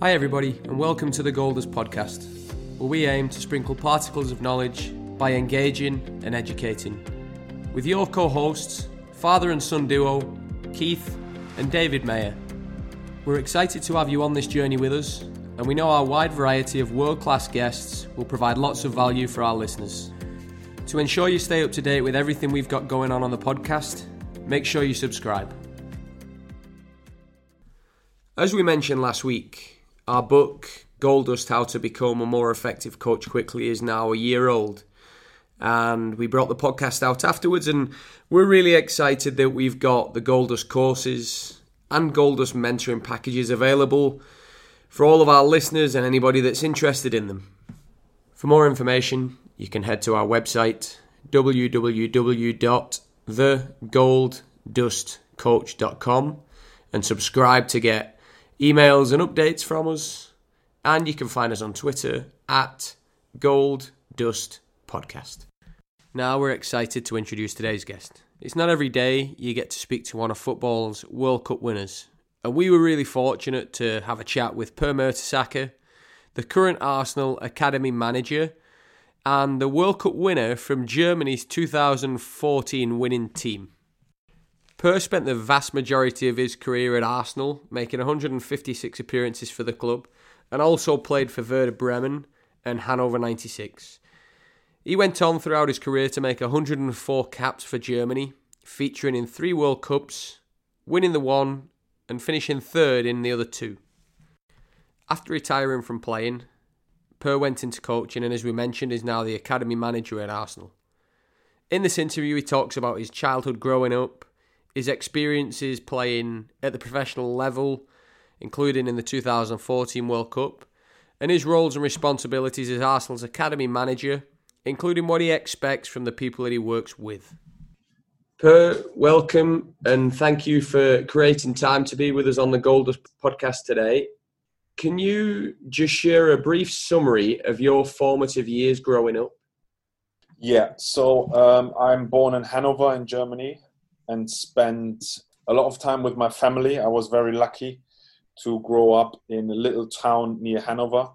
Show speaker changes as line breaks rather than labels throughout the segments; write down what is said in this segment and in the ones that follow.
Hi, everybody, and welcome to the Goldust podcast, where we aim to sprinkle particles of knowledge by engaging and educating. With your co hosts, father and son duo, Keith and David Mayer. We're excited to have you on this journey with us, and we know our wide variety of world class guests will provide lots of value for our listeners. To ensure you stay up to date with everything we've got going on on the podcast, make sure you subscribe. As we mentioned last week, our book, Goldust How to Become a More Effective Coach Quickly, is now a year old. And we brought the podcast out afterwards, and we're really excited that we've got the Goldust courses and Goldust mentoring packages available for all of our listeners and anybody that's interested in them. For more information, you can head to our website www.thegolddustcoach.com and subscribe to get emails and updates from us. And you can find us on Twitter at Gold Dust Podcast. Now we're excited to introduce today's guest. It's not every day you get to speak to one of football's World Cup winners, and we were really fortunate to have a chat with Per Mertesacker, the current Arsenal Academy manager and the World Cup winner from Germany's 2014 winning team. Per spent the vast majority of his career at Arsenal, making 156 appearances for the club, and also played for Werder Bremen and Hanover 96. He went on throughout his career to make 104 caps for Germany, featuring in three World Cups, winning the one and finishing third in the other two. After retiring from playing, Per went into coaching and, as we mentioned, is now the academy manager at Arsenal. In this interview, he talks about his childhood growing up, his experiences playing at the professional level, including in the 2014 World Cup, and his roles and responsibilities as Arsenal's academy manager, including what he expects from the people that he works with. Per, welcome and thank you for creating time to be with us on the Goldust podcast today. Can you just share a brief summary of your formative years growing up?
Yeah, so um, I'm born in Hanover in Germany and spent a lot of time with my family. I was very lucky to grow up in a little town near Hanover.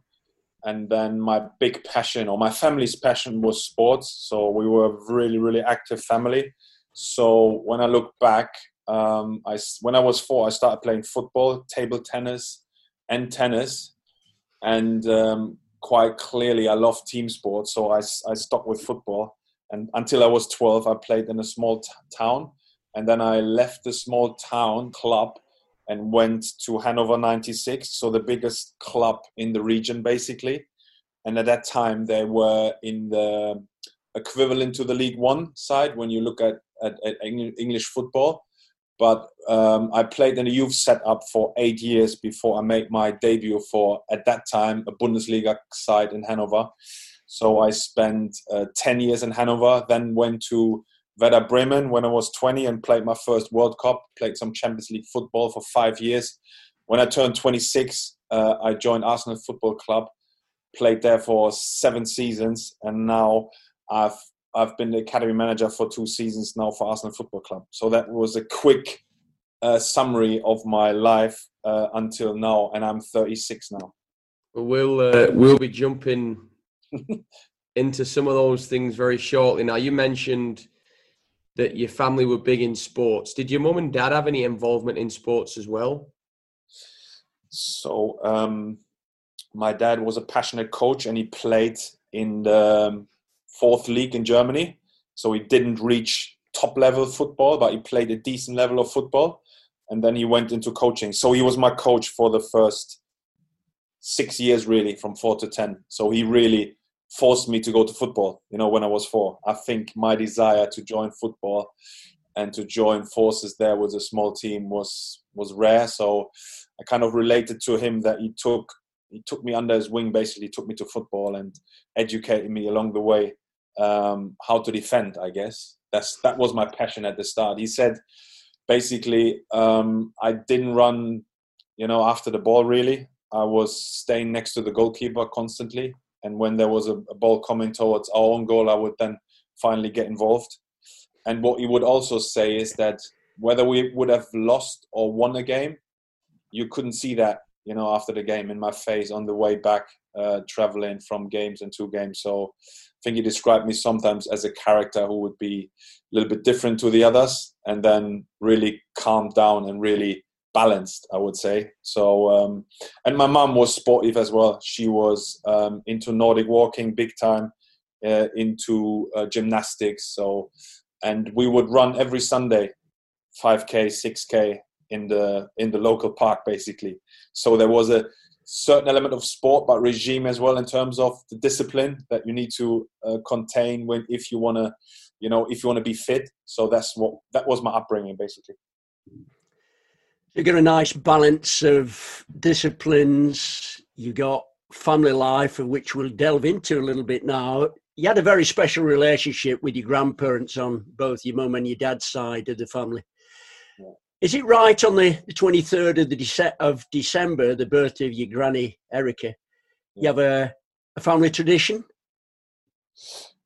And then my big passion, or my family's passion, was sports. So we were a really, really active family. So when I look back, um, I, when I was four, I started playing football, table tennis, and tennis. And um, quite clearly, I love team sports, so I, I stuck with football. And until I was 12, I played in a small t- town. And then I left the small town club and went to Hanover 96, so the biggest club in the region, basically. And at that time, they were in the equivalent to the League One side when you look at, at, at English football but um, I played in a youth setup for eight years before I made my debut for, at that time, a Bundesliga side in Hanover. So I spent uh, 10 years in Hanover, then went to Werder Bremen when I was 20 and played my first World Cup, played some Champions League football for five years. When I turned 26, uh, I joined Arsenal Football Club, played there for seven seasons, and now I've I've been the academy manager for two seasons now for Arsenal Football Club. So that was a quick uh, summary of my life uh, until now, and I'm 36 now.
We'll uh, we'll be jumping into some of those things very shortly. Now, you mentioned that your family were big in sports. Did your mum and dad have any involvement in sports as well?
So, um, my dad was a passionate coach, and he played in the um, fourth league in Germany. So he didn't reach top level football, but he played a decent level of football. And then he went into coaching. So he was my coach for the first six years, really, from four to 10. So he really forced me to go to football, you know, when I was four. I think my desire to join football and to join forces there with a small team was was rare. So I kind of related to him that he took he took me under his wing, basically took me to football and educated me along the way um, how to defend. I guess that's that was my passion at the start. He said basically um, I didn't run, you know, after the ball really. I was staying next to the goalkeeper constantly, and when there was a, a ball coming towards our own goal, I would then finally get involved. And what he would also say is that whether we would have lost or won a game, you couldn't see that you know, after the game in my face on the way back, uh, traveling from games and two games. So I think he described me sometimes as a character who would be a little bit different to the others and then really calmed down and really balanced, I would say. So, um, and my mom was sportive as well. She was um, into Nordic walking big time, uh, into uh, gymnastics. So, and we would run every Sunday, 5k, 6k in the in the local park, basically. So there was a certain element of sport, but regime as well in terms of the discipline that you need to uh, contain when if you want to, you know, if you want to be fit. So that's what that was my upbringing, basically.
You got a nice balance of disciplines. You got family life, which we'll delve into a little bit now. You had a very special relationship with your grandparents on both your mum and your dad's side of the family. Yeah. Is it right on the, the 23rd of, the Dece- of December, the birthday of your granny, Erica? You have a, a family tradition?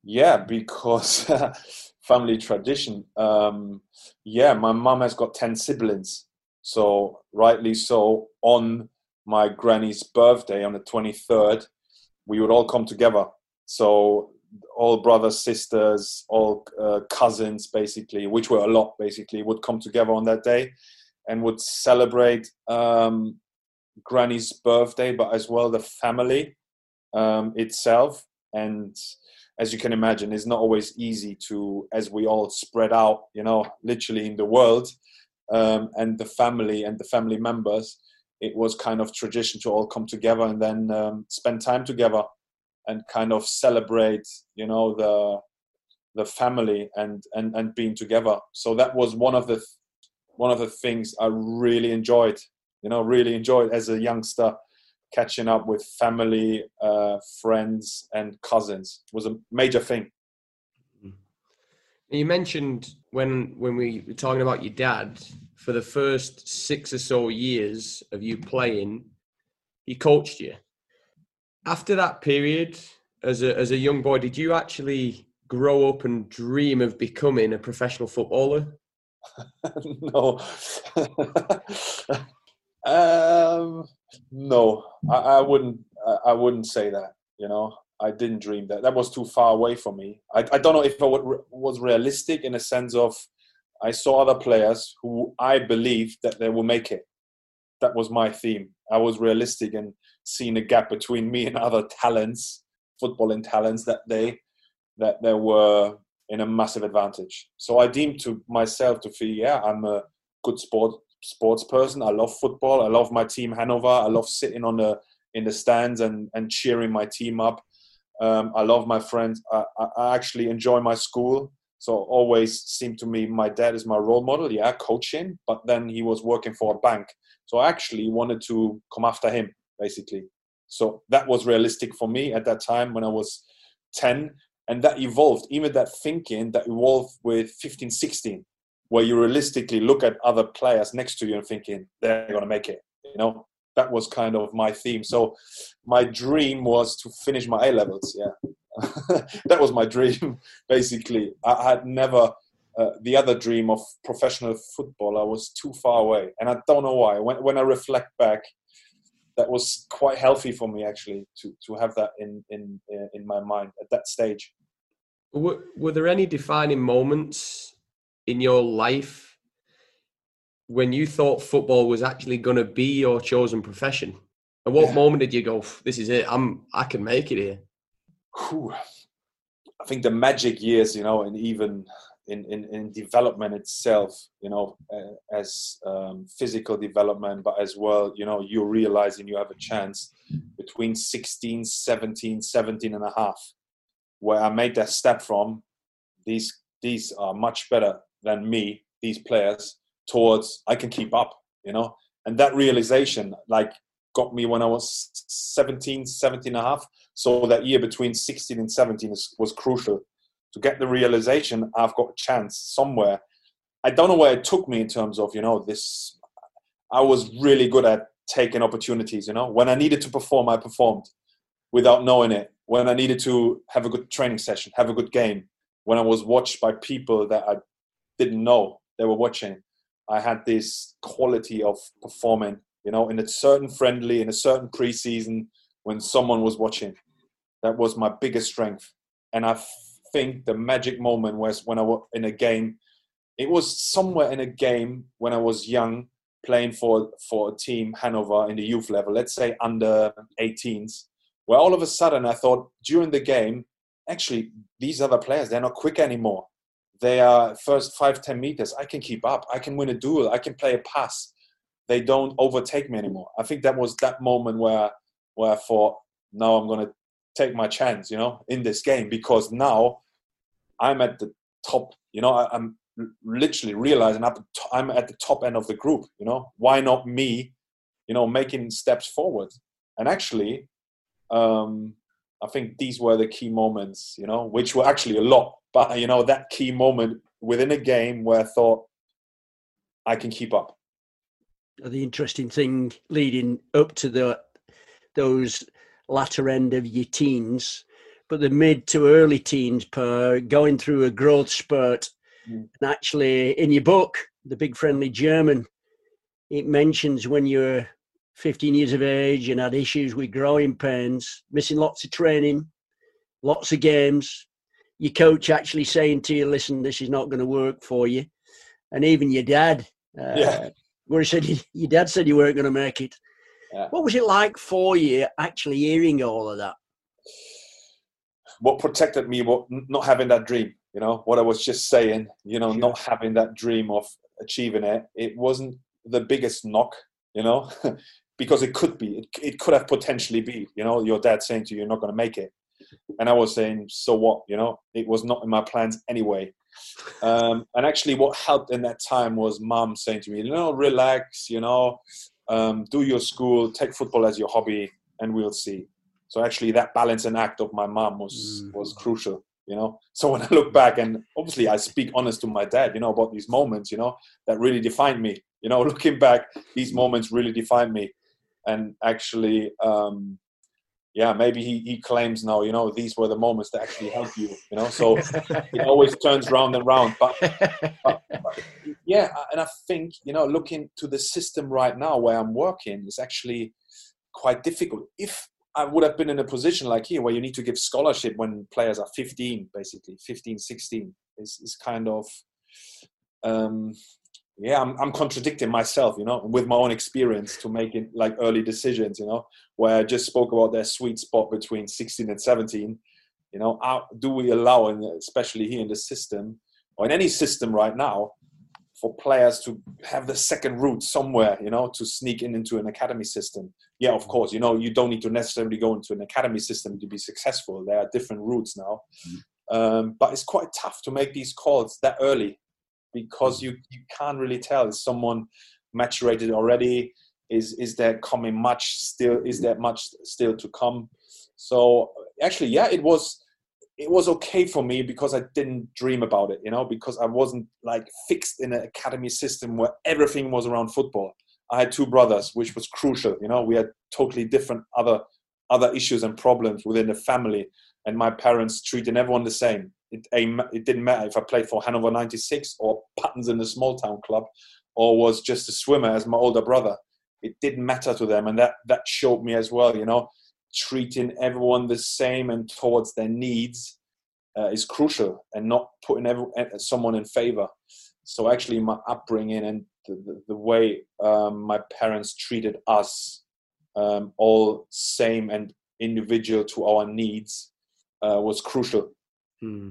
Yeah, because family tradition. Um, yeah, my mum has got 10 siblings. So, rightly so, on my granny's birthday on the 23rd, we would all come together. So, all brothers, sisters, all uh, cousins, basically, which were a lot, basically, would come together on that day and would celebrate um, granny's birthday, but as well the family um, itself. And as you can imagine, it's not always easy to, as we all spread out, you know, literally in the world, um, and the family and the family members, it was kind of tradition to all come together and then um, spend time together and kind of celebrate, you know, the the family and and and being together. So that was one of the one of the things I really enjoyed. You know, really enjoyed as a youngster catching up with family, uh, friends, and cousins was a major thing.
You mentioned when when we were talking about your dad for the first six or so years of you playing, he coached you. After that period, as a as a young boy, did you actually grow up and dream of becoming a professional footballer?
no. um, no, I, I wouldn't. I wouldn't say that. You know, I didn't dream that. That was too far away for me. I, I don't know if it was realistic in a sense of I saw other players who I believed that they will make it. That was my theme. I was realistic and seeing a gap between me and other talents, footballing talents that they that they were in a massive advantage. So I deemed to myself to feel, yeah, I'm a good sport sports person. I love football. I love my team Hanover. I love sitting on the in the stands and and cheering my team up. Um, I love my friends. I, I, actually enjoy my school. So always seemed to me my dad is my role model. Yeah, coaching, but then he was working for a bank. So I actually wanted to come after him, basically. So that was realistic for me at that time when I was 10. And that evolved, even that thinking that evolved with 15, 16, where you realistically look at other players next to you and thinking they're going to make it. You know, that was kind of my theme. So my dream was to finish my A levels. Yeah, that was my dream. Basically, I had never uh, the other dream of professional football. I was too far away, and I don't know why. When when I reflect back, that was quite healthy for me actually to to have that in in in my mind at that stage.
Were, were there any defining moments in your life when you thought football was actually going to be your chosen profession? At what yeah. moment did you go, "This is it. I'm. I can make it here."
Whew. I think the magic years, you know, and even in, in, in development itself, you know, as um, physical development, but as well, you know, you're realizing you have a chance between 16, 17, 17 and a half, where I made that step from. These these are much better than me, these players, towards I can keep up, you know. And that realization like got me when I was 17, 17 and a half. So that year between 16 and 17 is, was crucial to get the realization I've got a chance somewhere. I don't know where it took me in terms of, you know, this. I was really good at taking opportunities, you know. When I needed to perform, I performed without knowing it. When I needed to have a good training session, have a good game. When I was watched by people that I didn't know they were watching, I had this quality of performing You know, in a certain friendly, in a certain preseason, when someone was watching, that was my biggest strength. And I think the magic moment was when I was in a game. It was somewhere in a game when I was young, playing for for a team Hanover in the youth level. Let's say under 18s, where all of a sudden I thought during the game, actually these other players they're not quick anymore they are first five ten meters. I can keep up. I can win a duel. I can play a pass. They don't overtake me anymore. I think that was that moment where where i thought now i'm going to take my chance you know in this game because now i'm at the top you know I, am literally realizing i'm at the top end of the group you know? Why not me you know making steps forward? And actually um I think these were the key moments, you know, which were actually a lot. But you know, that key moment within a game where I thought I can keep up.
The interesting thing leading up to the those latter end of your teens, but the mid to early teens per going through a growth spurt. Mm. And actually, in your book, The Big Friendly German, it mentions when you're 15 years of age and had issues with growing pains, missing lots of training, lots of games. Your coach actually saying to you, listen, this is not going to work for you. And even your dad, uh, yeah. where he said, your dad said you weren't going to make it. Yeah. What was it like for you actually hearing all of that?
What protected me was not having that dream, you know, what I was just saying, you know, sure. not having that dream of achieving it. It wasn't the biggest knock, you know, because it could be, it, it could have potentially be, you know, your dad saying to you, you're not going to make it. And I was saying, so what, you know, it was not in my plans anyway. Um, and actually what helped in that time was mom saying to me, you know, relax, you know, um, do your school, take football as your hobby and we'll see. So actually that balance and act of my mom was, mm. was crucial you know so when i look back and obviously i speak honest to my dad you know about these moments you know that really defined me you know looking back these moments really defined me and actually um, yeah maybe he, he claims now you know these were the moments that actually help you you know so it always turns round and round. But, but, but, yeah and i think you know looking to the system right now where i'm working is actually quite difficult. If i would have been in a position like here where you need to give scholarship when players are 15 basically 15 16 is, is kind of um, yeah I'm, I'm contradicting myself you know with my own experience to making like early decisions you know where i just spoke about their sweet spot between 16 and 17 you know how do we allow and especially here in the system or in any system right now for players to have the second route somewhere you know to sneak in into an academy system? Yeah of course you know you don't need to necessarily go into an academy system to be successful. There are different routes now. Mm-hmm. um, but it's quite tough to make these calls that early because you, you can't really tell is someone maturated already is is there coming much still is there much still to come? So actually yeah it was it was okay for me because i didn't dream about it you know because i wasn't like fixed in an academy system where everything was around football. I had two brothers which was crucial you know. We had totally different other other issues and problems within the family and my parents treating everyone the same it, it didn't matter if I played for Hanover 96 or Pattensen in the small town club or was just a swimmer as my older brother. It didn't matter to them. And that, that showed me as well, you know, treating everyone the same and towards their needs uh, is crucial and not putting every, someone in favor. So actually my upbringing and the, the, the way um, my parents treated us um, all same and individual to our needs uh, was crucial
Hmm.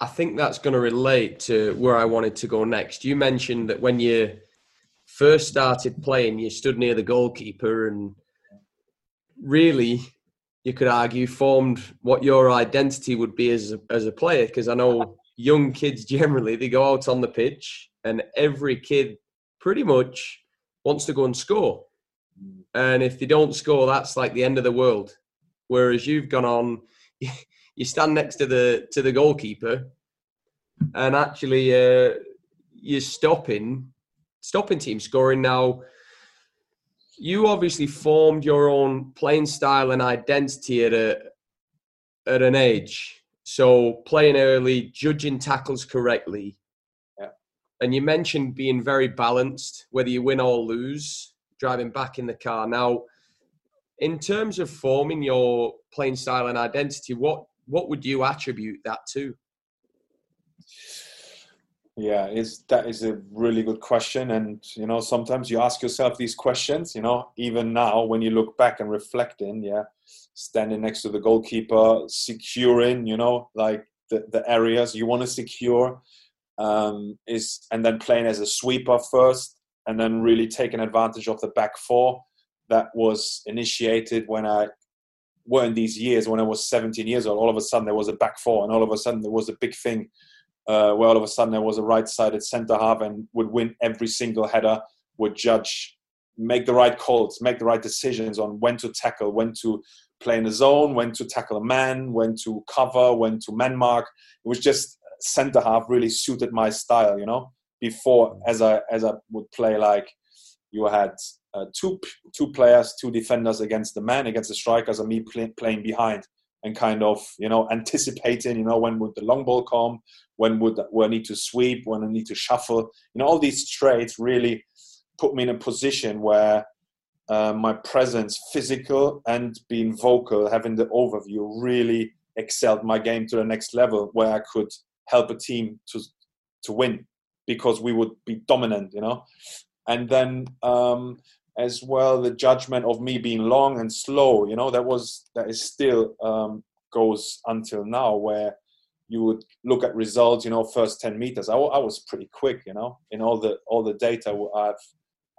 I think that's going to relate to where I wanted to go next. You mentioned that when you first started playing, you stood near the goalkeeper and really, you could argue, formed what your identity would be as a, as a player. Because I know young kids generally, they go out on the pitch and every kid pretty much wants to go and score. And if they don't score, that's like the end of the world. Whereas you've gone on, you stand next to the to the goalkeeper, and actually uh, you're stopping stopping team scoring. Now, you obviously formed your own playing style and identity at a at an age. So playing early, judging tackles correctly.
Yeah.
And you mentioned being very balanced, whether you win or lose. driving back in the car. Now, in terms of forming your playing style and identity, what what would you attribute that to?
Yeah, is that is a really good question, and you know sometimes you ask yourself these questions. You know, even now when you look back and reflect in, yeah, standing next to the goalkeeper, securing, you know, like the, the areas you want to secure, um, is and then playing as a sweeper first, and then really taking advantage of the back four that was initiated when I were in these years when I was 17 years old. All of a sudden there was a back four, and all of a sudden there was a big thing uh, where all of a sudden there was a right-sided centre half and would win every single header, would judge, make the right calls, make the right decisions on when to tackle, when to play in the zone, when to tackle a man, when to cover, when to man mark. It was just centre half really suited my style, you know. Before, as I as I would play like you had uh, two two players, two defenders against the man, against the strikers, and me play, playing behind and kind of you know anticipating. You know when would the long ball come? When would when I need to sweep? When I need to shuffle? You know all these traits really put me in a position where uh, my presence, physical and being vocal, having the overview, really excelled my game to the next level, where I could help a team to to win because we would be dominant. You know and then um, as well the judgment of me being long and slow you know that was that is still um, goes until now where you would look at results you know first 10 meters. I, I was pretty quick you know in all the all the data i've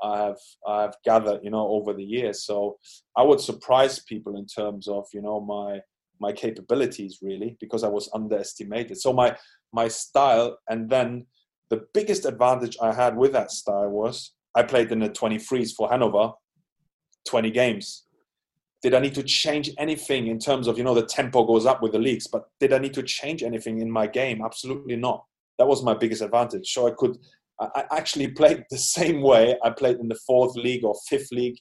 i've i've gathered you know over the years. So i would surprise people in terms of you know my my capabilities really because i was underestimated. So my my style and then the biggest advantage i had with that style was I played in the 23s for Hanover, 20 games. Did I need to change anything in terms of, you know, the tempo goes up with the leagues, but did I need to change anything in my game? Absolutely not. That was my biggest advantage. So I could, I actually played the same way I played in the fourth league or fifth league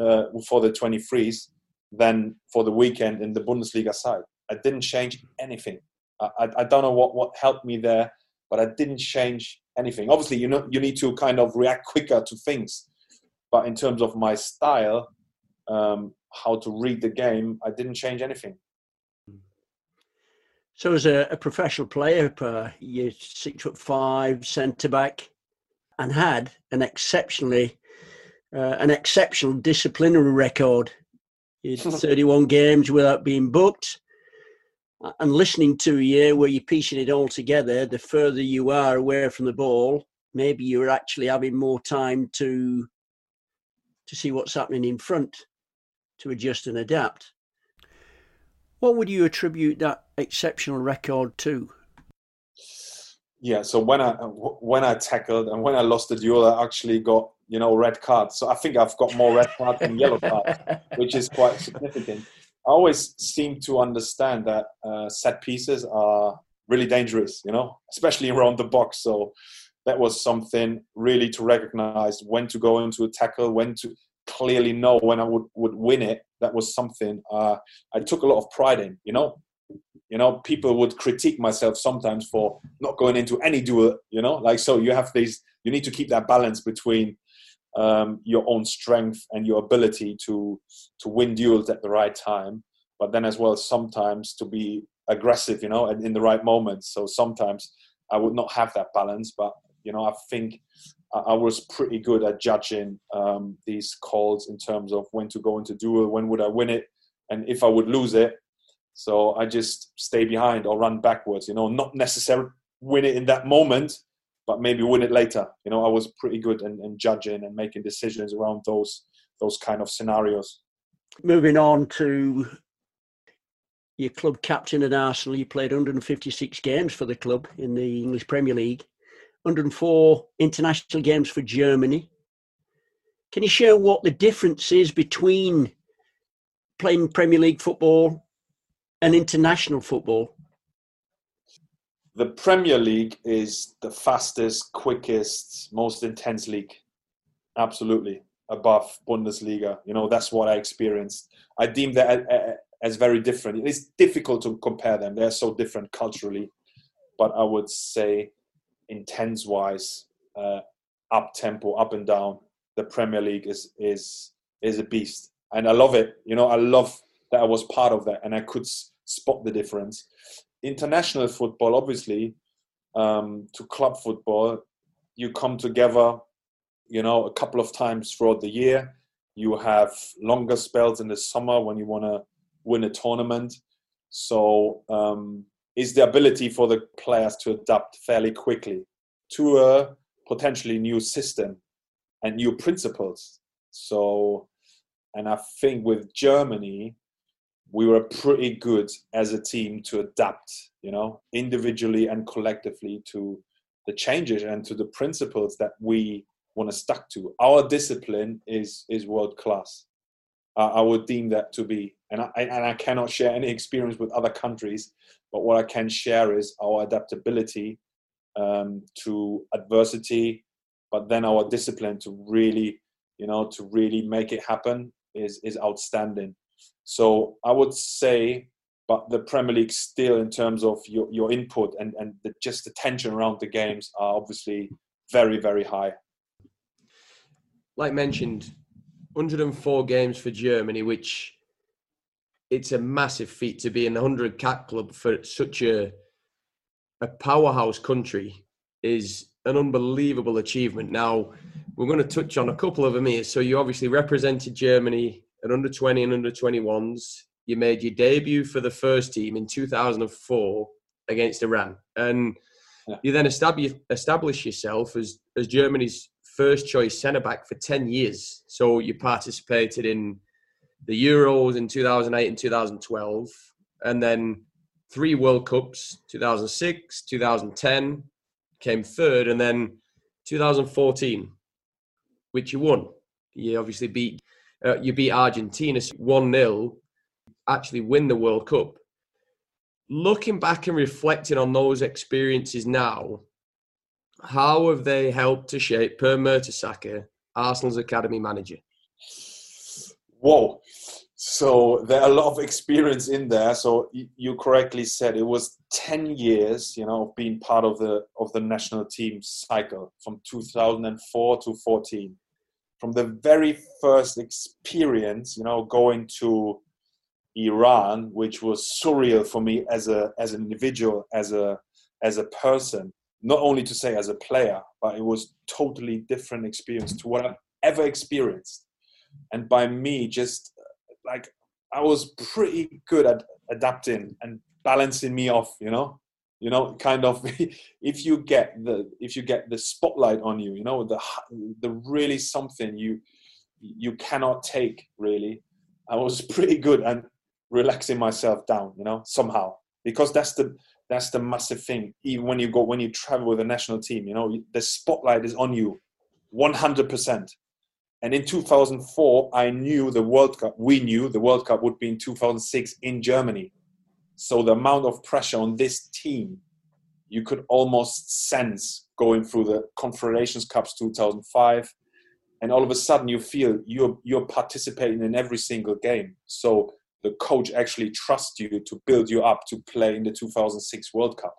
uh, for the 23s than for the weekend in the Bundesliga side. I didn't change anything. I, I, I don't know what, what helped me there, but I didn't change anything. Obviously, you know, you need to kind of react quicker to things. But in terms of my style, um, how to read the game, I didn't change anything.
So, as a, a professional player, uh, you're six foot five, centre back, and had an exceptionally uh, an exceptional disciplinary record. You 31 games without being booked and listening to you where you're piecing it all together, the further you are away from the ball, maybe you're actually having more time to to see what's happening in front, to adjust and adapt. What would you attribute that exceptional record to?
Yeah, so when I when I tackled and when I lost the duel, I actually got you know red cards. So I think I've got more red cards than yellow cards, which is quite significant. I always seem to understand that uh, set pieces are really dangerous, you know, especially around the box. So that was something really to recognize when to go into a tackle, when to clearly know when I would, would win it. That was something uh, I took a lot of pride in, you know. You know, people would critique myself sometimes for not going into any duel, you know, like so you have these, you need to keep that balance between um, your own strength and your ability to to win duels at the right time, but then as well sometimes to be aggressive, you know, and in the right moments. So sometimes I would not have that balance, but you know, I think I was pretty good at judging um, these calls in terms of when to go into duel, when would I win it, and if I would lose it. So I just stay behind or run backwards, you know, not necessarily win it in that moment, but maybe win it later. You know, I was pretty good in, in judging and making decisions around those those kind of scenarios.
Moving on to your club captain at Arsenal, you played 156 games for the club in the English Premier League, 104 international games for Germany. Can you share what the difference is between playing Premier League football and international football?
The Premier League is the fastest, quickest, most intense league. Absolutely above Bundesliga. You know, that's what I experienced. I deem that as very different. It's difficult to compare them. They're so different culturally, but I would say intense wise, uh, up tempo, up and down. the Premier League is is is a beast, and I love it. You know, I love that I was part of that, and I could spot the difference. International football, obviously, um, to club football, you come together, you know, a couple of times throughout the year. You have longer spells in the summer when you want to win a tournament. So, um, is the ability for the players to adapt fairly quickly to a potentially new system and new principles. So, and I think with Germany, we were pretty good as a team to adapt, you know, individually and collectively to the changes and to the principles that we want to stuck to. Our discipline is is world class. Uh, I would deem that to be, and I and I cannot share any experience with other countries, but what I can share is our adaptability um, to adversity, but then our discipline to really, you know, to really make it happen is is outstanding. So I would say, but the Premier League still, in terms of your, your input and and the, just the tension around the games, are obviously very very high.
Like mentioned, 104 games for Germany, which it's a massive feat to be in the 100 cap club for such a a powerhouse country is an unbelievable achievement. Now, we're going to touch on a couple of them here. So, you obviously represented Germany at under 20 and under 21s. You made your debut for the first team in 2004 against Iran. And yeah. you then establish, establish yourself as, as Germany's first choice centre back for 10 years. So, you participated in the Euros in 2008 and 2012, and then three World Cups 2006, 2010, came third, and then 2014, which you won. You obviously beat uh, you beat Argentina one 0 actually win the World Cup. Looking back and reflecting on those experiences now, how have they helped to shape Per Mertesacker, Arsenal's academy manager?
Whoa. So there are a lot of experience in there. So you correctly said it was 10 years, you know, of being part of the of the national team cycle from 2004 to 14 from the very first experience, you know, going to Iran, which was surreal for me as a as an individual, as a as a person, not only to say as a player, but it was totally different experience to what I've ever experienced. And by me, just like I was pretty good at adapting and balancing me off, you know, you know kind of if you get the if you get the spotlight on you you know the the really something you you cannot take really. I was pretty good at relaxing myself down you know somehow. Because that's the that's the massive thing. Even when you go when you travel with a national team you know the spotlight is on you 100% and in 2004 i knew the world cup we knew the world cup would be in 2006 in germany so the amount of pressure on this team, you could almost sense going through the Confederations Cups 2005, and all of a sudden you feel you're you're participating in every single game. So the coach actually trusts you to build you up to play in the 2006 World Cup.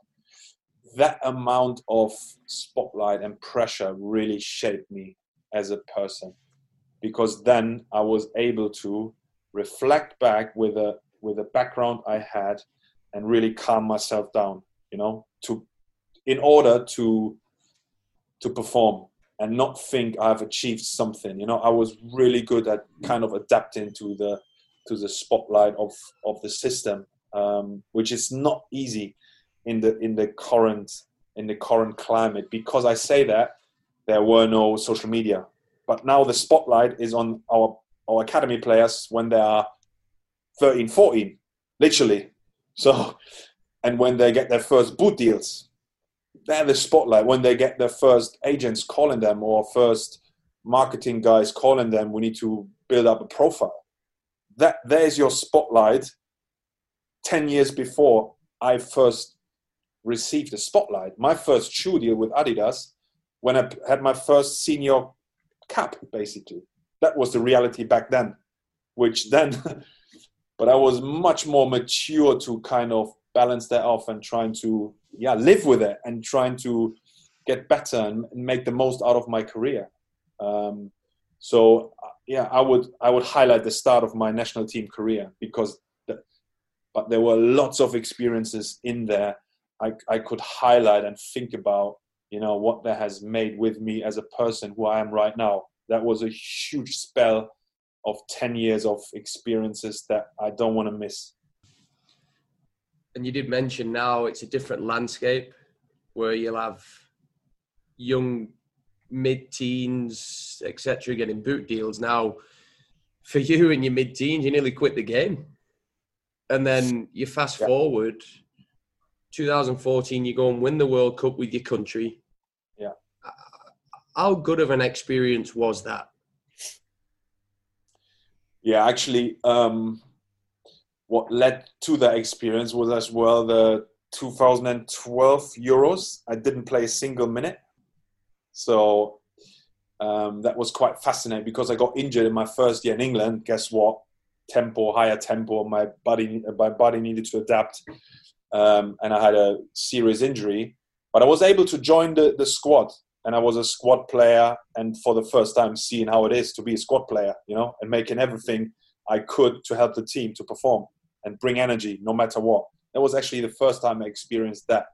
That amount of spotlight and pressure really shaped me as a person because then I was able to reflect back with a with the background I had and really calm myself down, you know, to in order to to perform and not think I've achieved something. You know, I was really good at kind of adapting to the to the spotlight of of the system, um, which is not easy in the in the current in the current climate. Because I say that there were no social media, but now the spotlight is on our our academy players when they are 13, 14, literally. So, and when they get their first boot deals, they're the spotlight. When they get their first agents calling them or first marketing guys calling them, we need to build up a profile. That there's your spotlight. Ten years before I first received the spotlight, my first shoe deal with Adidas, when I had my first senior cap, basically. That was the reality back then, which then but I was much more mature to kind of balance that off and trying to yeah live with it and trying to get better and make the most out of my career. Um, So yeah, I would I would highlight the start of my national team career because, the, but there were lots of experiences in there I I could highlight and think about you know what that has made with me as a person who I am right now. That was a huge spell of 10 years of experiences that I don't want to miss.
And you did mention now it's a different landscape where you'll have young mid-teens, etc., getting boot deals. Now, for you in your mid-teens, you nearly quit the game, and then you fast yeah. forward 2014, you go and win the World Cup with your country.
Yeah.
How good of an experience was that?
Yeah, actually, um, what led to that experience was as well the 2012 Euros. I didn't play a single minute. So um, that was quite fascinating because I got injured in my first year in England. Guess what? Tempo, higher tempo. My body, my body needed to adapt um, and I had a serious injury. But I was able to join the, the squad, and I was a squad player, and for the first time, seeing how it is to be a squad player, you know, and making everything I could to help the team to perform and bring energy no matter what. That was actually the first time I experienced that.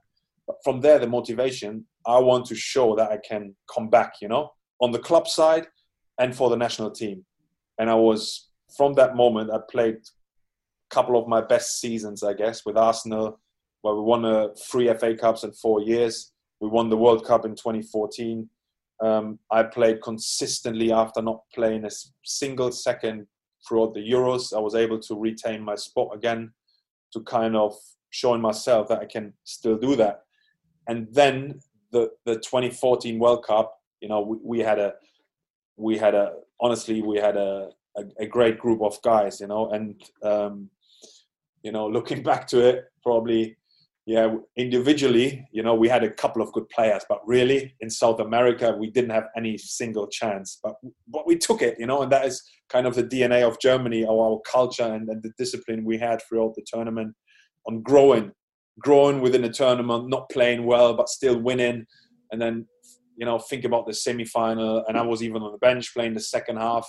But from there, the motivation, I want to show that I can come back, you know, on the club side and for the national team. And I was, from that moment, I played a couple of my best seasons, I guess, with Arsenal, where we won uh, a three FA Cups in four years. We won the World Cup in 2014. Um, I played consistently after not playing a single second throughout the Euros. I was able to retain my spot again, to kind of showing myself that I can still do that. And then the the 2014 World Cup, you know, we, we had a we had a honestly we had a, a, a great group of guys, you know, and um, you know, looking back to it, probably yeah, individually, you know, we had a couple of good players, but really in South America, we didn't have any single chance. But but we took it, you know, and that is kind of the DNA of Germany, or our culture and, and the discipline we had throughout the tournament on growing, growing within the tournament, not playing well but still winning, and then you know think about the semi-final. And I was even on the bench playing the second half.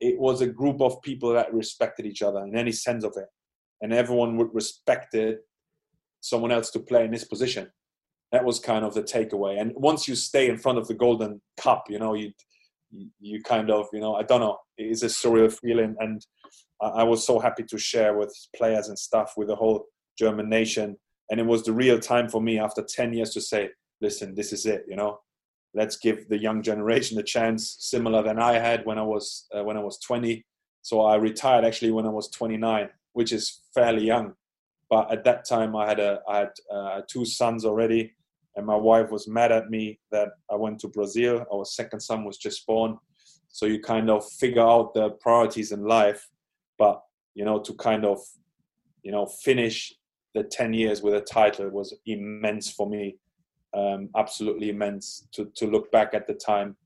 It was a group of people that respected each other in any sense of it, and everyone would respect it someone else to play in this position. That was kind of the takeaway. And once you stay in front of the Golden Cup, you know, you you kind of, you know, I don't know, it's a surreal feeling. And I was so happy to share with players and stuff with the whole German nation. And it was the real time for me after 10 years to say, listen, this is it, you know, let's give the young generation a chance similar than I had when I was, uh, when I was 20. So I retired actually when I was 29, which is fairly young. But at that time, I had a I had uh, two sons already, and my wife was mad at me that I went to Brazil. Our second son was just born, so you kind of figure out the priorities in life. But you know, to kind of you know finish the 10 years with a title was immense for me um, absolutely immense to, to look back at the time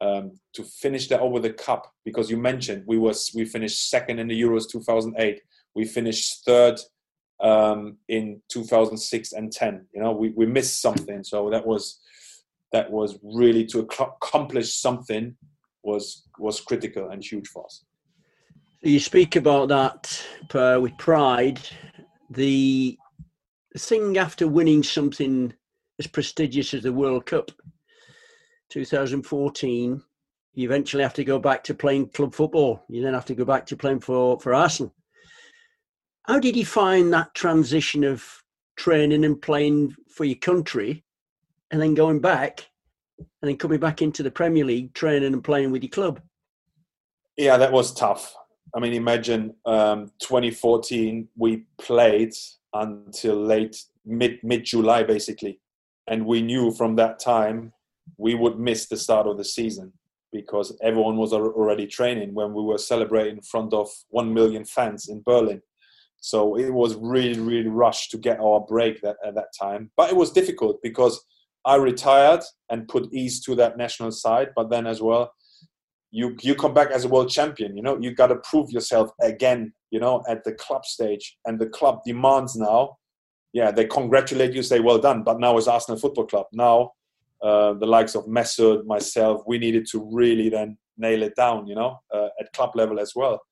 um, to finish that over the cup because you mentioned we was we finished second in the euros 2008 we finished third um, in 2006 and 10. You know, we, we missed something. So that was that was really to accomplish something was was critical and huge for us.
You speak about that uh, with pride. The thing after winning something as prestigious as the World Cup 2014, you eventually have to go back to playing club football. You then have to go back to playing for, for Arsenal. How did you find that transition of training and playing for your country and then going back and then coming back into the Premier League, training and playing with your club?
Yeah, that was tough. I mean, imagine um, 2014, we played until late mid mid July, basically, and we knew from that time we would miss the start of the season because everyone was already training when we were celebrating in front of one million fans in Berlin. So it was really, really rushed to get our break that, at that time. But it was difficult because I retired and put ease to that national side. But then as well, you you come back as a world champion. You know, you got to prove yourself again. You know, at the club stage, and the club demands now. Yeah, they congratulate you, say well done. But now it's Arsenal Football Club. Now, uh, the likes of Mesut, myself, we needed to really then nail it down, you know, uh, at club level as well.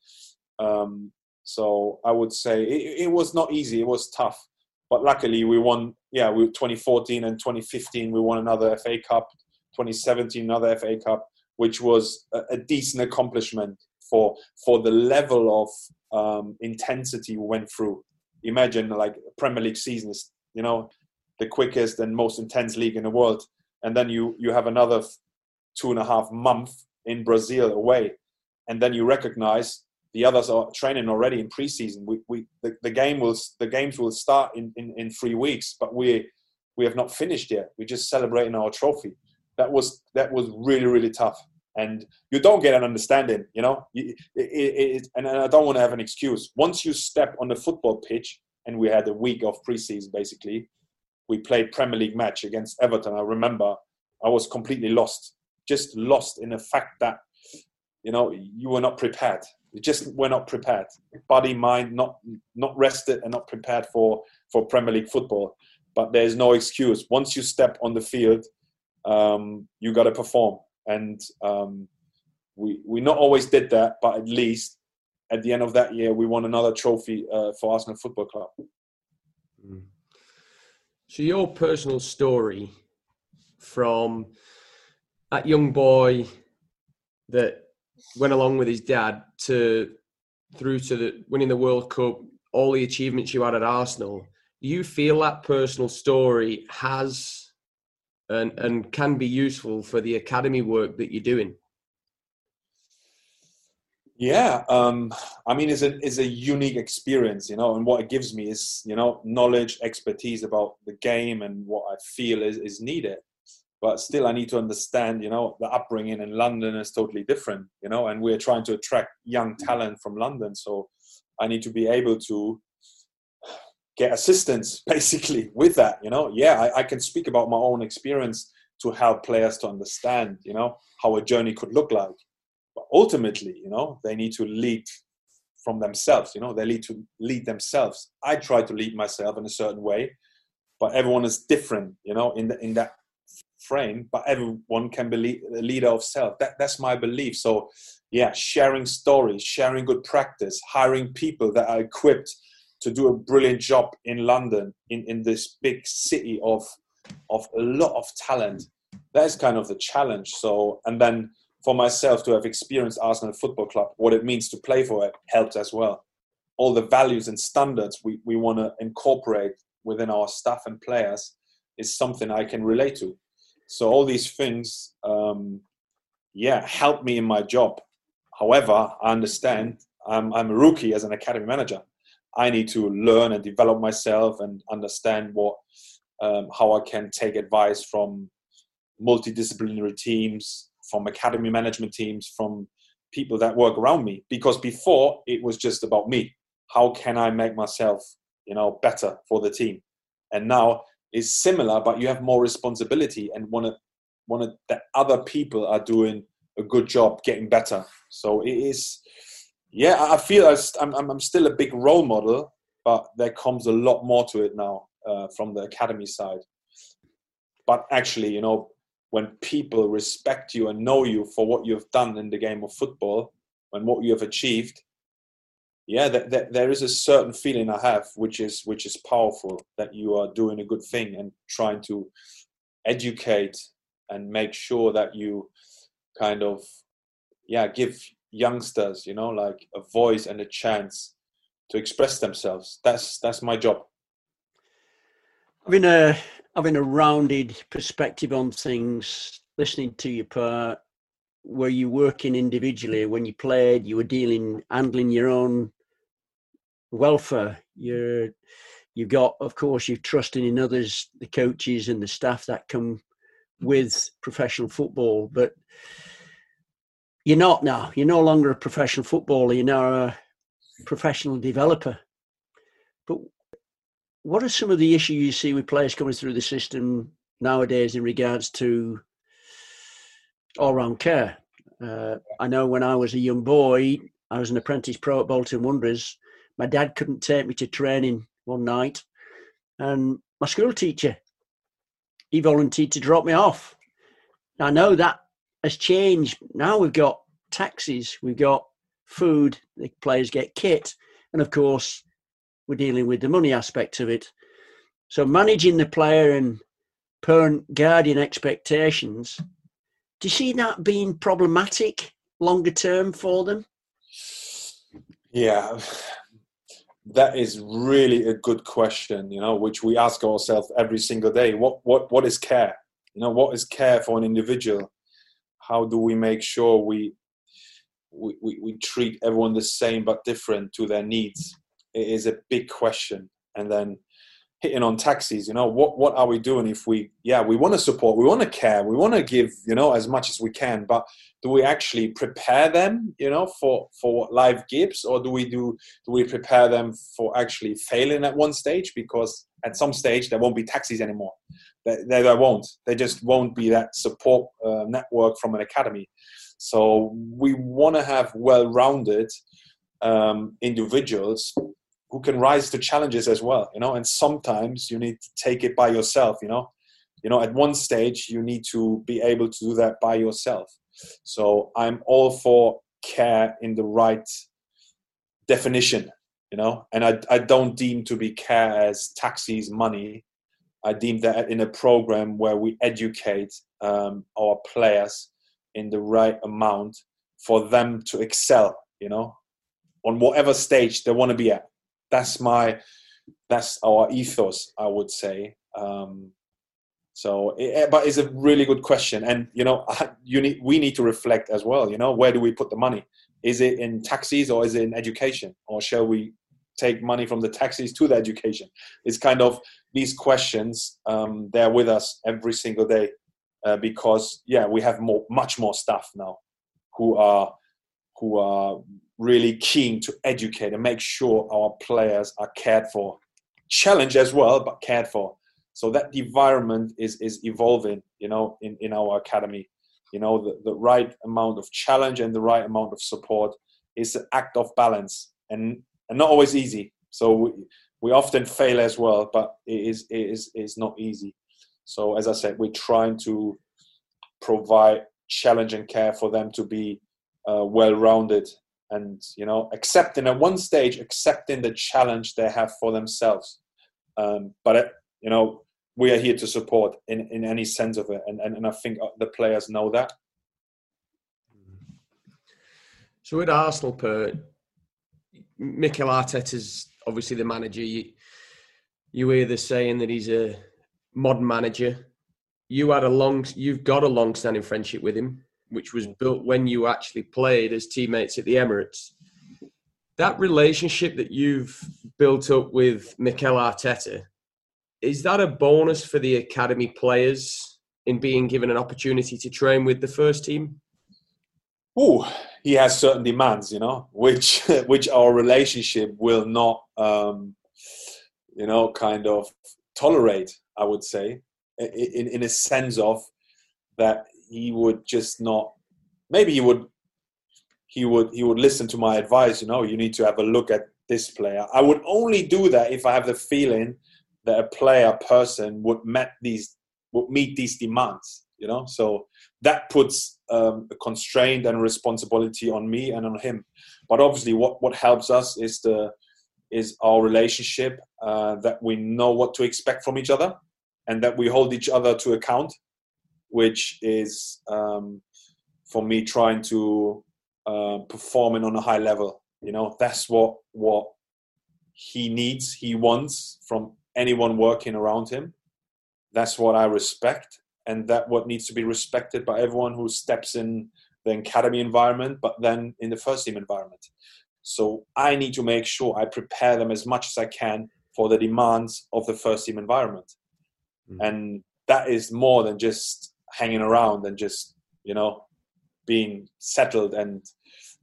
Um, so I would say it, it, was not easy. It was tough, but luckily we won. Yeah, we 2014 and 2015 we won another FA Cup. 2017 another FA Cup, which was a, a decent accomplishment for for the level of um, intensity we went through. Imagine like Premier League seasons, you know the quickest and most intense league in the world, and then you you have another two and a half month in Brazil away, and then you recognize the others are training already in preseason. We, we the, the game will the games will start in, in, in three weeks, but we we have not finished yet. We're just celebrating our trophy. That was that was really really tough, and you don't get an understanding. You know, it, it, it, and I don't want to have an excuse. Once you step on the football pitch, and we had a week of preseason basically, we played Premier League match against Everton. I remember I was completely lost, just lost in the fact that you know you were not prepared we just were not prepared. Body, mind, not not rested and not prepared for for Premier League football. But there's no excuse. Once you step on the field, um, you got to perform. And um, we we not always did that, but at least at the end of that year, we won another trophy uh, for Arsenal Football Club.
Mm. So your personal story from that young boy that went along with his dad to through to the winning the World Cup, all the achievements you had at Arsenal. You feel that personal story has and and can be useful for the academy work that you're doing?
Yeah, um, I mean, it's a it's a unique experience, you know, and what it gives me is you know knowledge, expertise about the game and what I feel is is needed but still i need to understand you know the upbringing in london is totally different you know and we're trying to attract young mm. talent from london. So i need to be able to get assistance basically with that you know. Yeah I, I, can speak about my own experience to help players to understand you know how a journey could look like. But ultimately you know they need to lead from themselves you know they need to lead themselves. I try to lead myself in a certain way but everyone is different you know in the, in that frame, but everyone can be a leader of self. That, that's my belief. So, yeah, sharing stories, sharing good practice, hiring people that are equipped to do a brilliant job in London, in, in this big city of of a lot of talent. That is kind of the challenge. So, and then for myself to have experienced Arsenal Football Club, what it means to play for it helped as well. All the values and standards we, we want to incorporate within our staff and players is something I can relate to. So all these things, um, yeah, help me in my job. However, I understand I'm, I'm a rookie as an academy manager. I need to learn and develop myself and understand what um, how I can take advice from multidisciplinary teams, from academy management teams, from people that work around me. Because before it was just about me. How can I make myself, you know, better for the team? And now is similar, but you have more responsibility and want to want that other people are doing a good job getting better. So it is, yeah, I feel I'm, I'm, still a big role model, but there comes a lot more to it now uh, from the academy side. But actually, you know, when people respect you and know you for what you've done in the game of football and what you have achieved, yeah there is a certain feeling i have which is which is powerful that you are doing a good thing and trying to educate and make sure that you kind of yeah give youngsters you know like a voice and a chance to express themselves. That's that's my job.
Having a having a rounded perspective on things listening to your part were you working individually when you played you were dealing handling your own welfare you're you've got of course you're trusting in others the coaches and the staff that come with professional football but you're not now you're no longer a professional footballer you're now a professional developer but what are some of the issues you see with players coming through the system nowadays in regards to all round care. Uh, I know when I was a young boy, I was an apprentice pro at Bolton Wanderers. My dad couldn't take me to training one night, and my school teacher he volunteered to drop me off. I know that has changed. Now we've got taxis, we've got food, the players get kit, and of course, we're dealing with the money aspect of it. So managing the player and parent guardian expectations, do you see that being problematic longer term for them?
Yeah, that is really a good question, you know, which we ask ourselves every single day. What what what is care? You know, what is care for an individual? How do we make sure we we, we, we treat everyone the same but different to their needs? It is a big question. And then hitting on taxis you know what what are we doing if we yeah we want to support we want to care we want to give you know as much as we can but do we actually prepare them you know for for what life gives? Or do we do do we prepare them for actually failing at one stage? Because at some stage there won't be taxis anymore. There, there won't. There just won't be that support uh, network from an academy. So we want to have well-rounded um, individuals who can rise to challenges as well you know? And sometimes you need to take it by yourself you know? You know at one stage you need to be able to do that by yourself. So i'm all for care in the right definition you know? And i, I don't deem to be care as taxis money. I deem that in a program where we educate um, our players in the right amount for them to excel you know? On whatever stage they want to be at that's my that's our ethos i would say. Um, so it, but it's a really good question. And you know you need we need to reflect as well you know where do we put the money? Is it in taxis or is it in education? Or shall we take money from the taxis to the education? It's kind of these questions um, they're with us every single day uh, because yeah we have more much more staff now who are who are really keen to educate and make sure our players are cared for, challenged as well, but cared for. So that environment is is evolving, you know, in, in our academy. You know, the, the right amount of challenge and the right amount of support is an act of balance and, and not always easy. So we, we often fail as well, but it is, it is, is not easy. So as I said, we're trying to provide challenge and care for them to be uh, well-rounded and you know accepting at one stage accepting the challenge they have for themselves. Um, but uh, you know we are here to support in, in any sense of it and, and, and i think uh, the players know that.
So with arsenal per mikel arteta is obviously the manager. You, you hear the saying that he's a modern manager. You had a long you've got a long standing friendship with him which was built when you actually played as teammates at the Emirates. That relationship that you've built up with Mikel Arteta, is that a bonus for the academy players in being given an opportunity to train with the first team?
Oh, he has certain demands, you know, which which our relationship will not, um, you know, kind of tolerate. I would say, in in a sense of that he would just not maybe he would he would he would listen to my advice you know you need to have a look at this player. I would only do that if i have the feeling that a player person would met these would meet these demands you know? So that puts um, a constraint and responsibility on me and on him. But obviously what what helps us is the is our relationship uh, that we know what to expect from each other and that we hold each other to account which is um, for me trying to uh, performing on a high level. You know, that's what what he needs, he wants from anyone working around him. That's what I respect, and that what needs to be respected by everyone who steps in the academy environment, but then in the first team environment. So I need to make sure I prepare them as much as I can for the demands of the first team environment. Mm. And that is more than just hanging around and just you know being settled and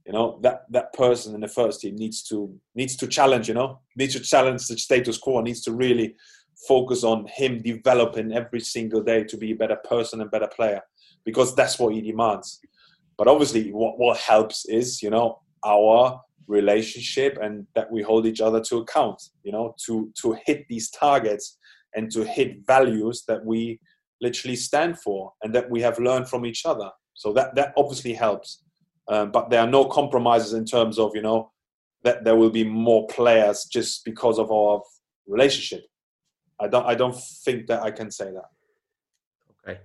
you know that that person in the first team needs to needs to challenge you know needs to challenge the status quo needs to really focus on him developing every single day to be a better person and better player because that's what he demands. But obviously what, what helps is you know our relationship and that we hold each other to account you know to to hit these targets and to hit values that we literally stand for and that we have learned from each other. So that that obviously helps um, but there are no compromises in terms of you know that there will be more players just because of our relationship. I don't I don't think that I can say that.
Okay.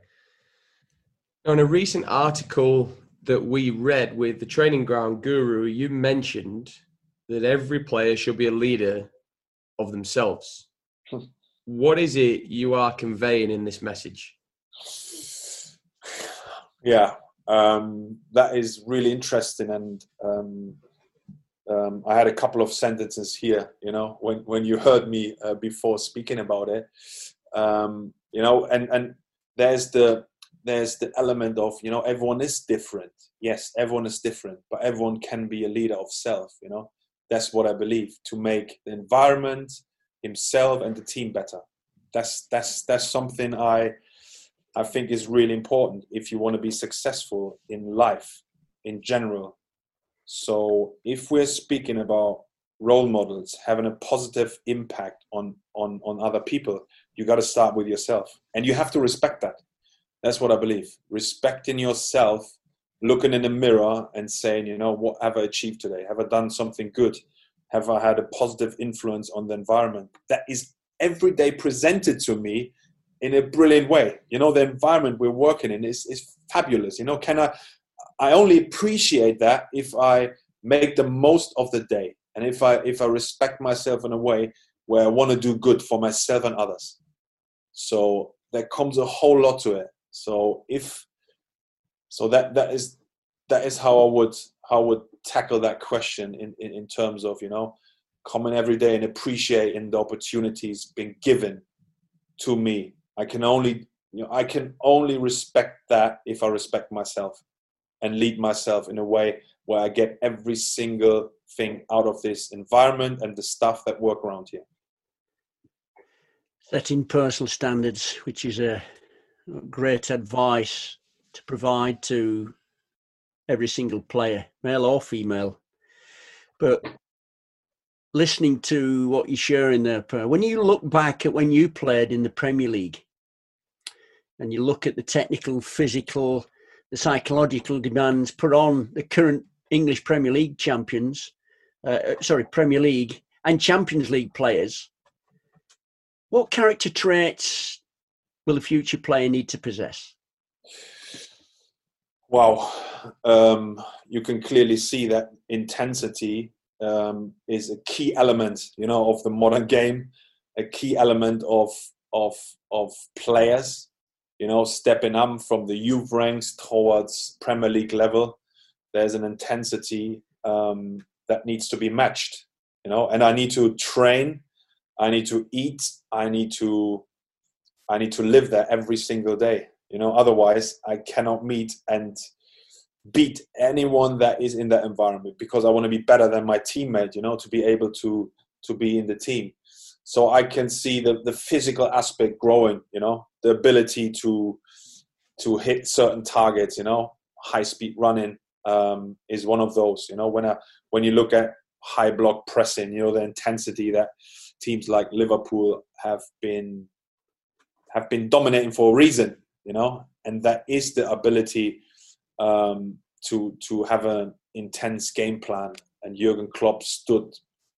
Now, in a recent article that we read with the training ground guru, you mentioned that every player should be a leader of themselves. What is it you are conveying in this message?
Yeah, um, that is really interesting, and um, um, I had a couple of sentences here. You know, when when you heard me uh, before speaking about it, um, you know, and and there's the there's the element of you know everyone is different. Yes, everyone is different, but everyone can be a leader of self. You know, that's what I believe to make the environment, himself, and the team better. That's that's that's something I I think is really important if you want to be successful in life in general. So if we're speaking about role models having a positive impact on on on other people, you got to start with yourself, and you have to respect that. That's what I believe. Respecting yourself looking in the mirror and saying, you know, what have I achieved today? Have I done something good? Have I had a positive influence on the environment? That is every day presented to me in a brilliant way. You know, the environment we're working in is, is fabulous. You know, can I, I only appreciate that if I make the most of the day and if I, if I respect myself in a way where I want to do good for myself and others. So there comes a whole lot to it. So if so that that is that is how I would how would tackle that question in, in, in terms of you know coming every day and appreciating the opportunities being given to me. I can only you know I can only respect that if I respect myself and lead myself in a way where I get every single thing out of this environment and the stuff that work around here.
Setting personal standards, which is a great advice to provide to every single player, male or female. But listening to what you're sharing there, when you look back at when you played in the Premier League and you look at the technical, physical, the psychological demands put on the current English Premier League champions, uh, uh sorry, Premier League and Champions League players, what character traits will a future player need to possess?
Wow, um, you can clearly see that intensity um, is a key element, you know, of the modern game, a key element of of of players, you know, stepping up from the youth ranks towards Premier League level. There's an intensity um, that needs to be matched, you know, and I need to train, I need to eat, I need to I need to live there every single day you know otherwise i cannot meet and beat anyone that is in that environment because i want to be better than my teammate you know to be able to to be in the team. So i can see the the physical aspect growing you know the ability to to hit certain targets you know. High speed running um, is one of those you know. When I, when you look at high block pressing you know the intensity that teams like liverpool have been have been dominating for a reason you know, and that is the ability um, to to have an intense game plan. And Jurgen Klopp stood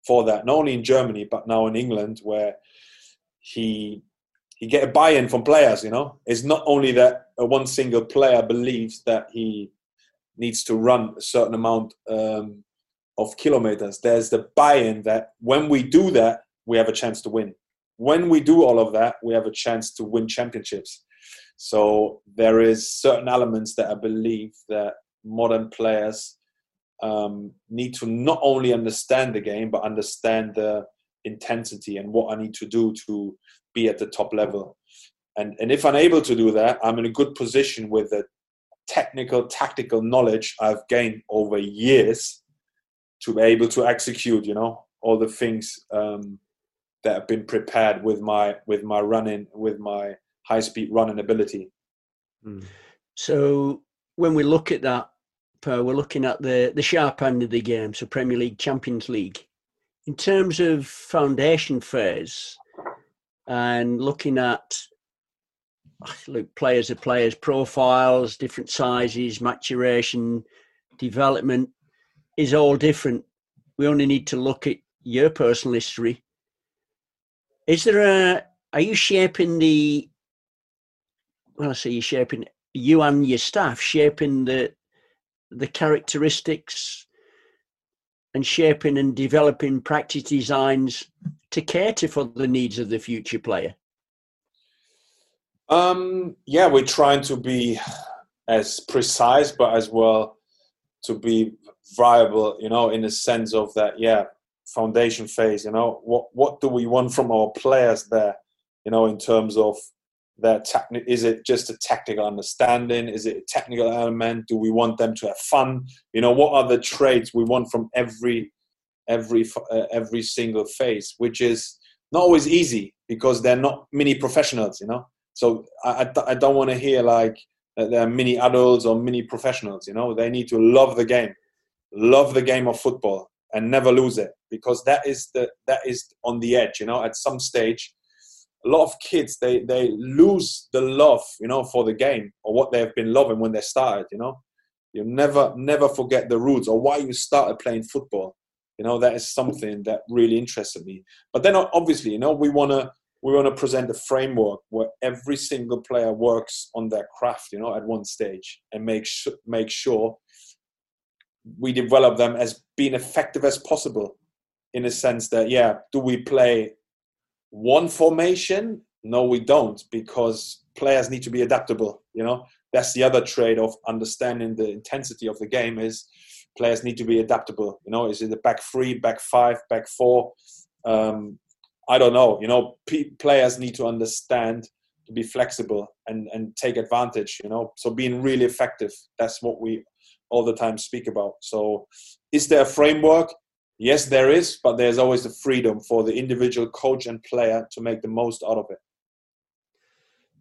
for that, not only in Germany but now in England, where he he get a buy-in from players. You know, it's not only that one single player believes that he needs to run a certain amount um, of kilometers. There's the buy-in that when we do that, we have a chance to win. When we do all of that, we have a chance to win championships. So there is certain elements that I believe that modern players um, need to not only understand the game but understand the intensity and what I need to do to be at the top level. And and if I'm able to do that, I'm in a good position with the technical, tactical knowledge I've gained over years to be able to execute. You know all the things um, that have been prepared with my with my running with my high speed running ability.
Mm. So when we look at that, we're looking at the the sharp end of the game, so Premier League, Champions League. In terms of foundation phase and looking at look players are players, profiles, different sizes, maturation, development is all different. We only need to look at your personal history. Is there a, are you shaping the, well, I say you're shaping, you and your staff shaping the, the characteristics and shaping and developing practice designs to cater for the needs of the future player?
Um, yeah, we're trying to be as precise, but as well to be viable, you know, in the sense of that, yeah, foundation phase, you know, what, what do we want from our players there, you know, in terms of their technique? Is it just a technical understanding? Is it a technical element? Do we want them to have fun? You know, what are the traits we want from every, every, uh, every single phase, which is not always easy because they're not mini professionals, you know? So I, I, don't want to hear like, that they're mini adults or mini professionals. You know, they need to love the game, love the game of football, and never lose it because that is the that is on the edge. You know, at some stage, a lot of kids they they lose the love. You know, for the game or what they have been loving when they started. You know, you never never forget the roots or why you started playing football. You know, that is something that really interested me. But then obviously, you know, we want to we want to present a framework where every single player works on their craft, you know, at one stage and make sure, make sure we develop them as being effective as possible in a sense that, yeah, do we play one formation? No, we don't because players need to be adaptable, you know. That's the other trade of understanding the intensity of the game is players need to be adaptable, you know, is it the back three, back five, back four? Um, I don't know. You know, p- players need to understand to be flexible and and take advantage. You know, so being really effective. That's what we all the time speak about. So, is there a framework? Yes, there is, but there's always the freedom for the individual coach and player to make the most out of it.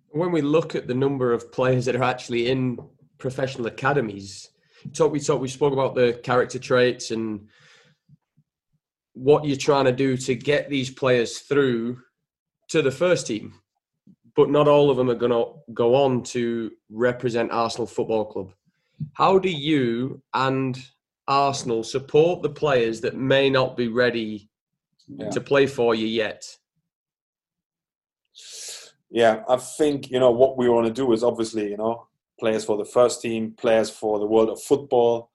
When we look at the number of players that are actually in professional academies, talk we talk we spoke about the character traits and what you're trying to do to get these players through to the first team. But not all of them are going to go on to represent Arsenal Football Club. How do you and Arsenal support the players that may not be ready yeah. to play for you yet?
Yeah, I think you know what we want to do is obviously you know players for the first team, players for the world of football,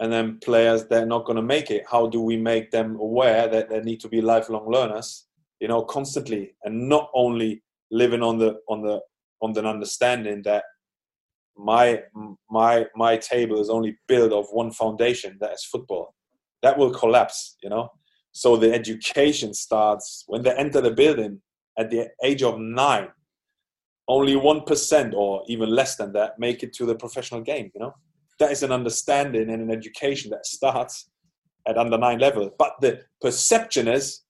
and then players that are not going to make it how do we make them aware that they need to be lifelong learners you know constantly and not only living on the on the on the understanding that my my my table is only built of one foundation that is football. That will collapse you know? So the education starts when they enter the building at the age of nine. Only 1% or even less than that make it to the professional game you know? That is an understanding and an education that starts at under nine level. But the perception is,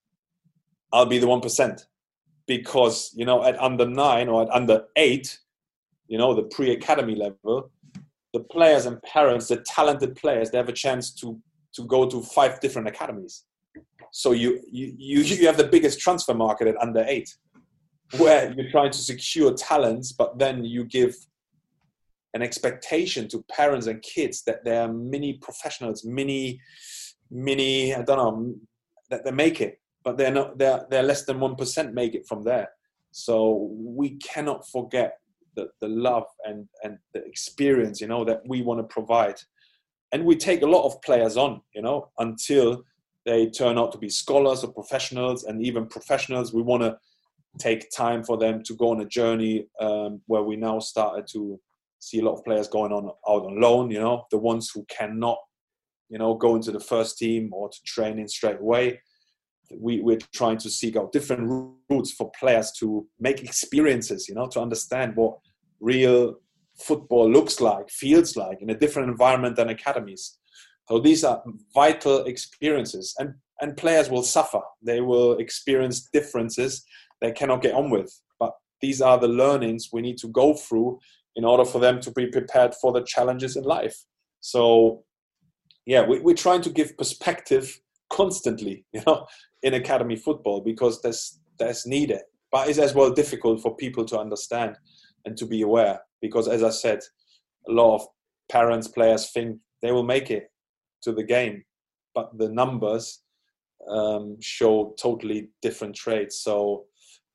I'll be the one percent. Because you know at under nine or at under eight, you know the pre-academy level, the players and parents, the talented players, they have a chance to to go to five different academies. So you you you, have the biggest transfer market at under eight, where you're trying to secure talents, but then you give an expectation to parents and kids that they're mini professionals, mini, mini, I don't know, that they make it, but they're not, they're, they're less than 1% make it from there. So we cannot forget the, the love and, and the experience, you know, that we want to provide. And we take a lot of players on, you know, until they turn out to be scholars or professionals and even professionals. We want to take time for them to go on a journey um, where we now started to see a lot of players going on out on loan. You know, the ones who cannot, you know, go into the first team or to training straight away. We, we're trying to seek out different routes for players to make experiences, you know, to understand what real football looks like, feels like in a different environment than academies. So these are vital experiences, and and players will suffer. They will experience differences they cannot get on with. But these are the learnings we need to go through in order for them to be prepared for the challenges in life. So, yeah, we, we're trying to give perspective constantly, you know, in academy football because that's that's needed. But it's as well difficult for people to understand and to be aware because, as I said, a lot of parents, players think they will make it to the game, but the numbers um, show totally different traits. So,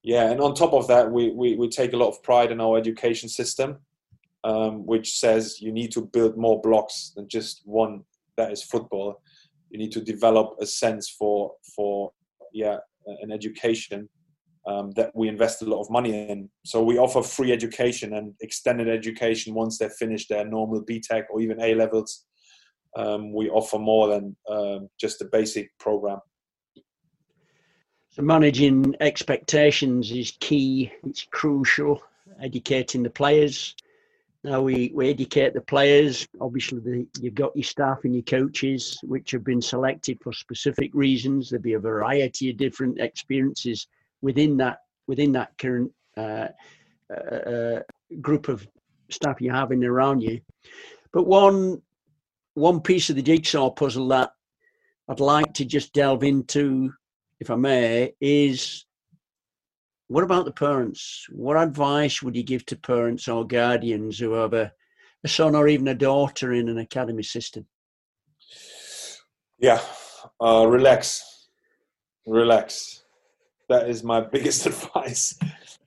yeah, and on top of that, we, we, we take a lot of pride in our education system, um, which says you need to build more blocks than just one that is football. You need to develop a sense for for yeah an education um, that we invest a lot of money in. So we offer free education and extended education once they finish their normal BTEC or even A levels. Um, we offer more than um, just a basic program.
So managing expectations is key. It's crucial. Educating the players. Now we, we educate the players. Obviously, the, you've got your staff and your coaches, which have been selected for specific reasons. There'll be a variety of different experiences within that within that current uh, uh, uh, group of staff you have in around you. But one one piece of the jigsaw puzzle that I'd like to just delve into, if I may, is what about the parents? What advice would you give to parents or guardians who have a, a son or even a daughter in an academy system?
Yeah, uh, relax, relax. That is my biggest advice.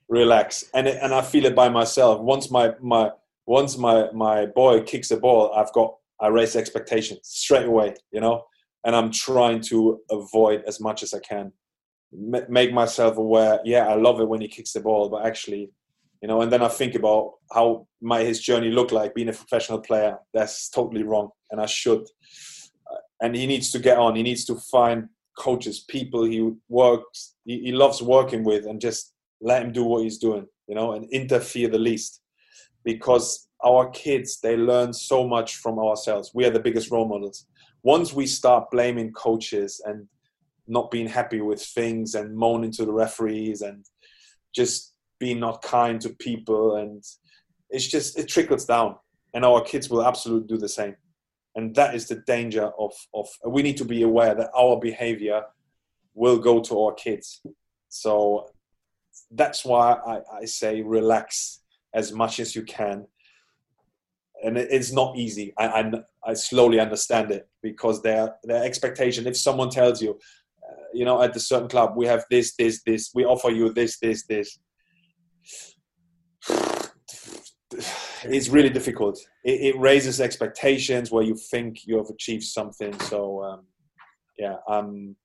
relax, and it, and I feel it by myself. Once my my once my my boy kicks a ball, I've got I raise expectations straight away, you know, and I'm trying to avoid as much as I can. M- make myself aware. Yeah, I love it when he kicks the ball, but actually, you know, and then I think about how might his journey look like being a professional player. That's totally wrong, and I should. Uh, and he needs to get on. He needs to find coaches, people he works, he, he loves working with, and just let him do what he's doing, you know, and interfere the least, because our kids they learn so much from ourselves we are the biggest role models once we start blaming coaches and not being happy with things and moaning to the referees and just being not kind to people and it's just it trickles down and our kids will absolutely do the same and that is the danger of of we need to be aware that our behavior will go to our kids so that's why I, I say relax as much as you can and it's not easy. I, I, I slowly understand it because their their expectation. If someone tells you, you know, at a certain club we have this, this, this, we offer you this, this, this. It's really difficult. It, it raises expectations where you think you have achieved something. So, um, yeah, um,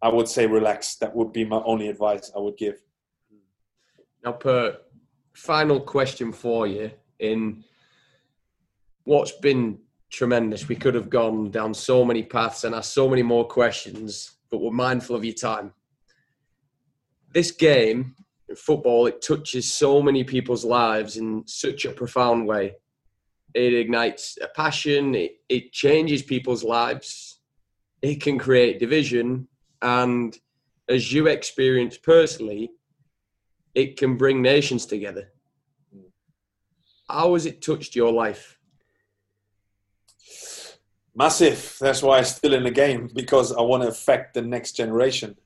I would say relax. That would be my only advice I would give.
Now, per final question for you in what's been tremendous. We could have gone down so many paths and asked so many more questions, but we're mindful of your time. This game, football, it touches so many people's lives in such a profound way. It ignites a passion, it, it changes people's lives, it can create division, and as you experience personally, it can bring nations together. How has it touched your life?
Massive. That's why I'm still in the game because I want to affect the next generation.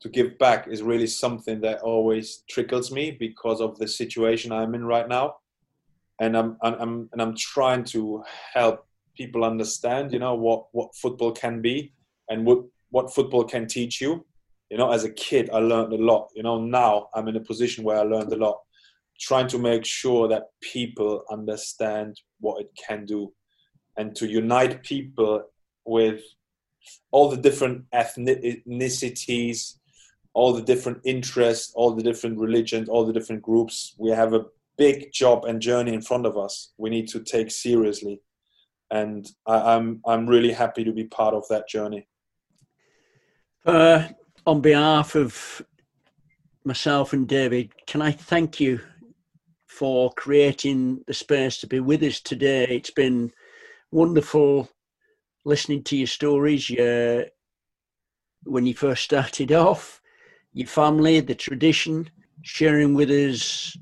To give back is really something that always trickles me because of the situation I'm in right now, and I'm, I'm and I'm trying to help people understand, you know, what what football can be and what what football can teach you. You know, as a kid, I learned a lot. You know, now I'm in a position where I learned a lot. Trying to make sure that people understand what it can do and to unite people with all the different ethnicities, all the different interests, all the different religions, all the different groups. We have a big job and journey in front of us. We need to take seriously, and I, am I'm, I'm really happy to be part of that journey.
Uh, on behalf of myself and David, can I thank you for creating the space to be with us today? It's been wonderful listening to your stories. Your, when you first started off, your family, the tradition, sharing with us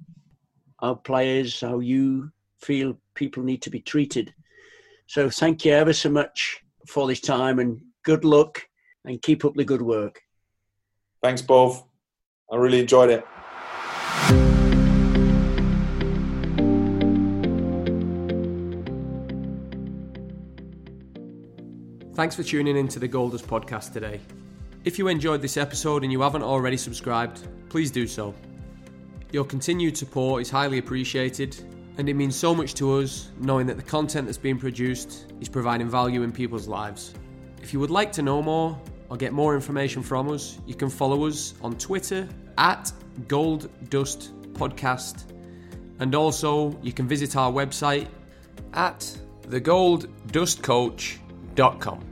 our players, how you feel people need to be treated. So thank you ever so much for this time and good luck and keep up the good work.
Thanks, both. I really enjoyed it.
Thanks for tuning in to the Goldust podcast today. If you enjoyed this episode and you haven't already subscribed, please do so. Your continued support is highly appreciated, and it means so much to us knowing that the content that's being produced is providing value in people's lives. If you would like to know more or get more information from us, you can follow us on Twitter at Gold Dust Podcast, and also you can visit our website at thegolddustcoach.com.